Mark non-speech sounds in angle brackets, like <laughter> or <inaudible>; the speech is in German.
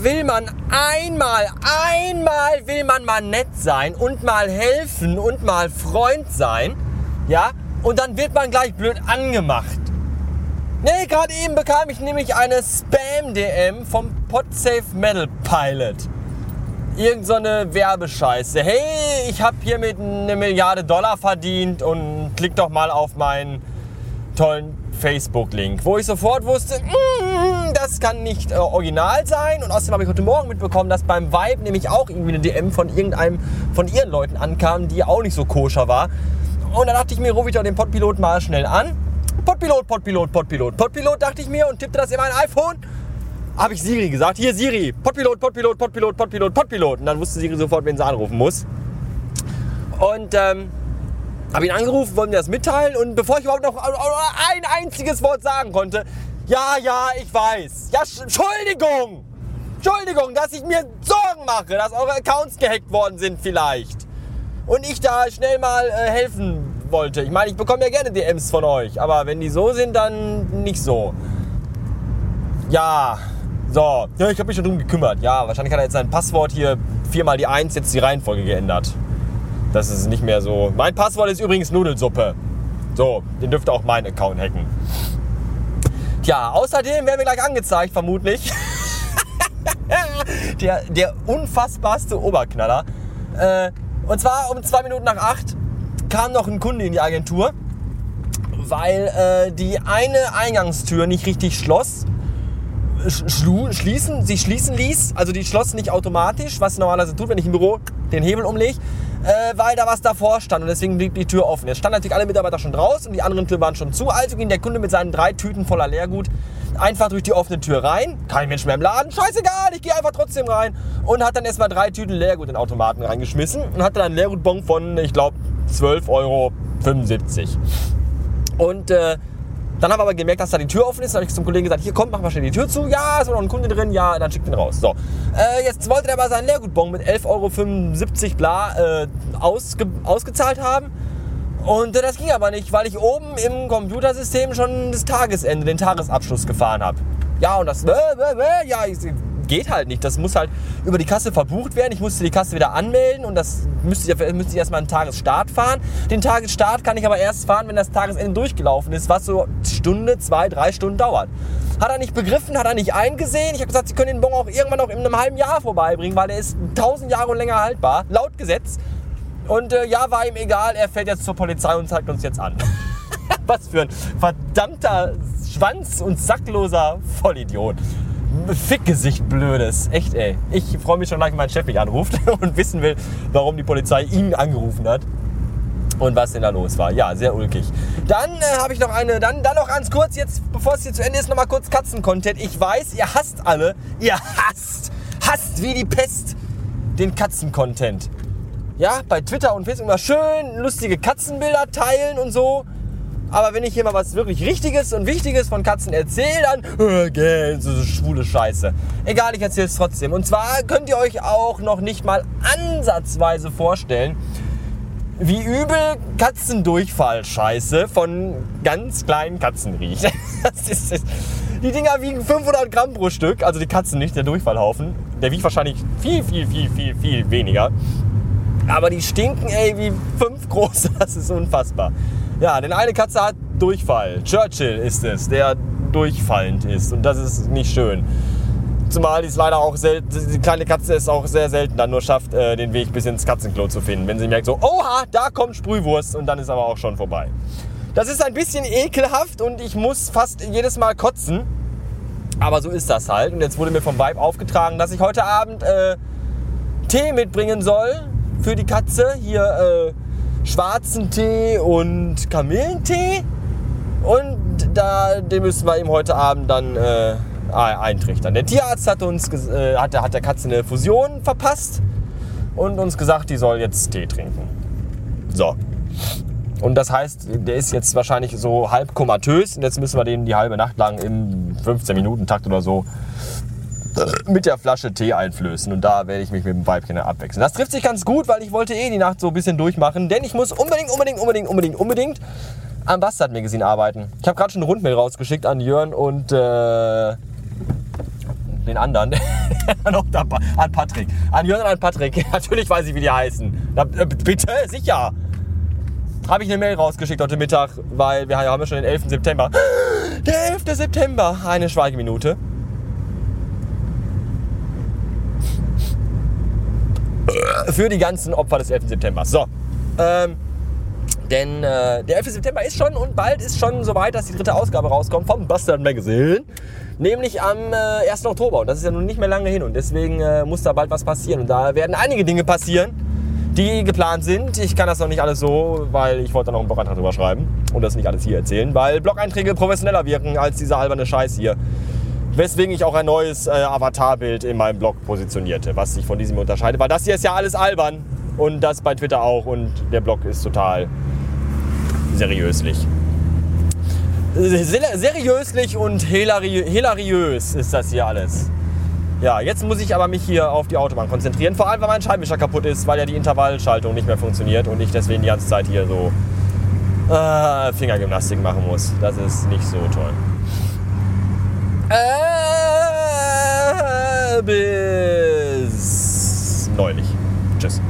Will man einmal, einmal will man mal nett sein und mal helfen und mal Freund sein. Ja, und dann wird man gleich blöd angemacht. Nee, gerade eben bekam ich nämlich eine Spam-DM vom Podsafe Metal Pilot. Irgend so eine Werbescheiße. Hey, ich habe hiermit eine Milliarde Dollar verdient und klick doch mal auf meinen tollen Facebook-Link, wo ich sofort wusste, mm, das kann nicht äh, original sein. Und außerdem habe ich heute Morgen mitbekommen, dass beim Vibe nämlich auch irgendwie eine DM von irgendeinem von ihren Leuten ankam, die auch nicht so koscher war. Und dann dachte ich mir, rufe ich doch den Podpilot mal schnell an. Podpilot, Podpilot, Podpilot, Podpilot, dachte ich mir und tippte das in mein iPhone. Habe ich Siri gesagt, hier Siri, Podpilot, Podpilot, Podpilot, Podpilot, Podpilot. Und dann wusste Siri sofort, wen sie anrufen muss. Und ähm, habe ihn angerufen, wollte mir das mitteilen und bevor ich überhaupt noch ein einziges Wort sagen konnte, ja, ja, ich weiß. Ja, Entschuldigung. Entschuldigung, dass ich mir Sorgen mache, dass eure Accounts gehackt worden sind vielleicht. Und ich da schnell mal äh, helfen wollte. Ich meine, ich bekomme ja gerne DMs von euch, aber wenn die so sind, dann nicht so. Ja, so. Ja, ich habe mich schon drum gekümmert. Ja, wahrscheinlich hat er jetzt sein Passwort hier viermal die Eins, jetzt die Reihenfolge geändert. Das ist nicht mehr so. Mein Passwort ist übrigens Nudelsuppe. So, den dürfte auch mein Account hacken. Tja, außerdem werden wir gleich angezeigt, vermutlich. <laughs> der, der unfassbarste Oberknaller. Äh, und zwar um zwei Minuten nach acht kam noch ein Kunde in die Agentur, weil äh, die eine Eingangstür nicht richtig schloss. Schlu schließen, sie schließen ließ, also die schloss nicht automatisch, was normalerweise tut, wenn ich im Büro den Hebel umlege äh, weil da was davor stand und deswegen blieb die Tür offen. Jetzt standen natürlich alle Mitarbeiter schon draußen und die anderen Türen waren schon zu. Also ging der Kunde mit seinen drei Tüten voller Leergut einfach durch die offene Tür rein. Kein Mensch mehr im Laden. Scheißegal, ich gehe einfach trotzdem rein. Und hat dann erstmal drei Tüten Leergut in den Automaten reingeschmissen und hatte dann einen Leergutbon von, ich glaube, 12,75 Euro. Und äh, dann haben wir aber gemerkt, dass da die Tür offen ist. Dann habe ich zum Kollegen gesagt, hier kommt, mach mal schnell die Tür zu. Ja, ist noch ein Kunde drin. Ja, dann schickt ihn raus. So, äh, jetzt wollte er aber seinen Leergutbon mit 11,75 Euro bla äh, ausge ausgezahlt haben. Und äh, das ging aber nicht, weil ich oben im Computersystem schon das Tagesende, den Tagesabschluss gefahren habe. Ja, und das, äh, äh, ja, ich, geht halt nicht. Das muss halt über die Kasse verbucht werden. Ich musste die Kasse wieder anmelden und das müsste ich, müsste ich erstmal einen Tagesstart fahren. Den Tagesstart kann ich aber erst fahren, wenn das Tagesende durchgelaufen ist, was so Stunde, zwei, drei Stunden dauert. Hat er nicht begriffen, hat er nicht eingesehen. Ich habe gesagt, Sie können den Bon auch irgendwann noch in einem halben Jahr vorbeibringen, weil der ist tausend Jahre länger haltbar, laut Gesetz. Und äh, ja, war ihm egal, er fährt jetzt zur Polizei und zeigt uns jetzt an. <laughs> Was für ein verdammter Schwanz- und sackloser Vollidiot. Fickgesicht blödes. Echt, ey. Ich freue mich schon gleich, wenn mein Chef mich anruft <laughs> und wissen will, warum die Polizei ihn angerufen hat. Und was denn da los war. Ja, sehr ulkig. Dann äh, habe ich noch eine, dann, dann noch ganz kurz, jetzt, bevor es hier zu Ende ist, noch mal kurz Katzen-Content. Ich weiß, ihr hasst alle, ihr hasst, hasst wie die Pest den Katzen-Content. Ja, bei Twitter und Facebook immer schön lustige Katzenbilder teilen und so. Aber wenn ich hier mal was wirklich Richtiges und Wichtiges von Katzen erzähle, dann äh, so schwule Scheiße. Egal, ich erzähle es trotzdem. Und zwar könnt ihr euch auch noch nicht mal ansatzweise vorstellen, wie übel Katzendurchfall-Scheiße von ganz kleinen Katzen riecht. <laughs> Das ist, das, die Dinger wiegen 500 Gramm pro Stück, also die Katzen nicht, der Durchfallhaufen. Der wiegt wahrscheinlich viel, viel, viel, viel, viel weniger. Aber die stinken, ey, wie fünf <laughs> große. Das ist unfassbar. Ja, denn eine Katze hat Durchfall. Churchill ist es, der durchfallend ist. Und das ist nicht schön. Zumal die leider auch selten, die kleine Katze es auch sehr selten dann nur schafft, äh, den Weg bis ins Katzenklo zu finden. Wenn sie merkt so, oha, da kommt Sprühwurst und dann ist aber auch schon vorbei. Das ist ein bisschen ekelhaft und ich muss fast jedes Mal kotzen. Aber so ist das halt. Und jetzt wurde mir vom Vibe aufgetragen, dass ich heute Abend äh, Tee mitbringen soll für die Katze. Hier äh, schwarzen Tee und Kamillentee. Und da, den müssen wir ihm heute Abend dann äh, eintrichtern. Der Tierarzt hat, uns, äh, hat, hat der Katze eine Fusion verpasst und uns gesagt, die soll jetzt Tee trinken. So. Und das heißt, der ist jetzt wahrscheinlich so halb komatös und jetzt müssen wir den die halbe Nacht lang im 15-Minuten-Takt oder so mit der Flasche Tee einflößen. Und da werde ich mich mit dem Weibchen abwechseln. Das trifft sich ganz gut, weil ich wollte eh die Nacht so ein bisschen durchmachen. Denn ich muss unbedingt, unbedingt, unbedingt, unbedingt, unbedingt am Bastard Magazine arbeiten. Ich habe gerade schon eine Rundmail rausgeschickt an Jörn und äh, den anderen, <laughs> noch an Patrick. An Jörn und an Patrick. <laughs> Natürlich weiß ich, wie die heißen. Na, äh, bitte, sicher. Habe ich eine Mail rausgeschickt heute Mittag, weil wir haben ja schon den 11. September. <gasps> Der 11. September. Eine Schweigeminute. Für die ganzen Opfer des 11. September. So. Ähm, denn äh, der 11. September ist schon und bald ist schon soweit, dass die dritte Ausgabe rauskommt vom Bastard Magazine. Nämlich am äh, 1. Oktober. Und das ist ja nun nicht mehr lange hin. Und deswegen äh, muss da bald was passieren. Und da werden einige Dinge passieren, die geplant sind. Ich kann das noch nicht alles so, weil ich wollte da noch einen Blogantrag drüber schreiben. Und das nicht alles hier erzählen. Weil Blog-Einträge professioneller wirken als dieser alberne Scheiß hier. Weswegen ich auch ein neues äh, Avatarbild in meinem Blog positionierte, was sich von diesem unterscheidet. Weil das hier ist ja alles albern. Und das bei Twitter auch. Und der Blog ist total seriöslich. Seriöslich und hilari hilariös ist das hier alles. Ja, jetzt muss ich aber mich hier auf die Autobahn konzentrieren. Vor allem, weil mein Scheibenwischer kaputt ist, weil ja die Intervallschaltung nicht mehr funktioniert und ich deswegen die ganze Zeit hier so äh, Fingergymnastik machen muss. Das ist nicht so toll. Äh, bis neulich. Tschüss.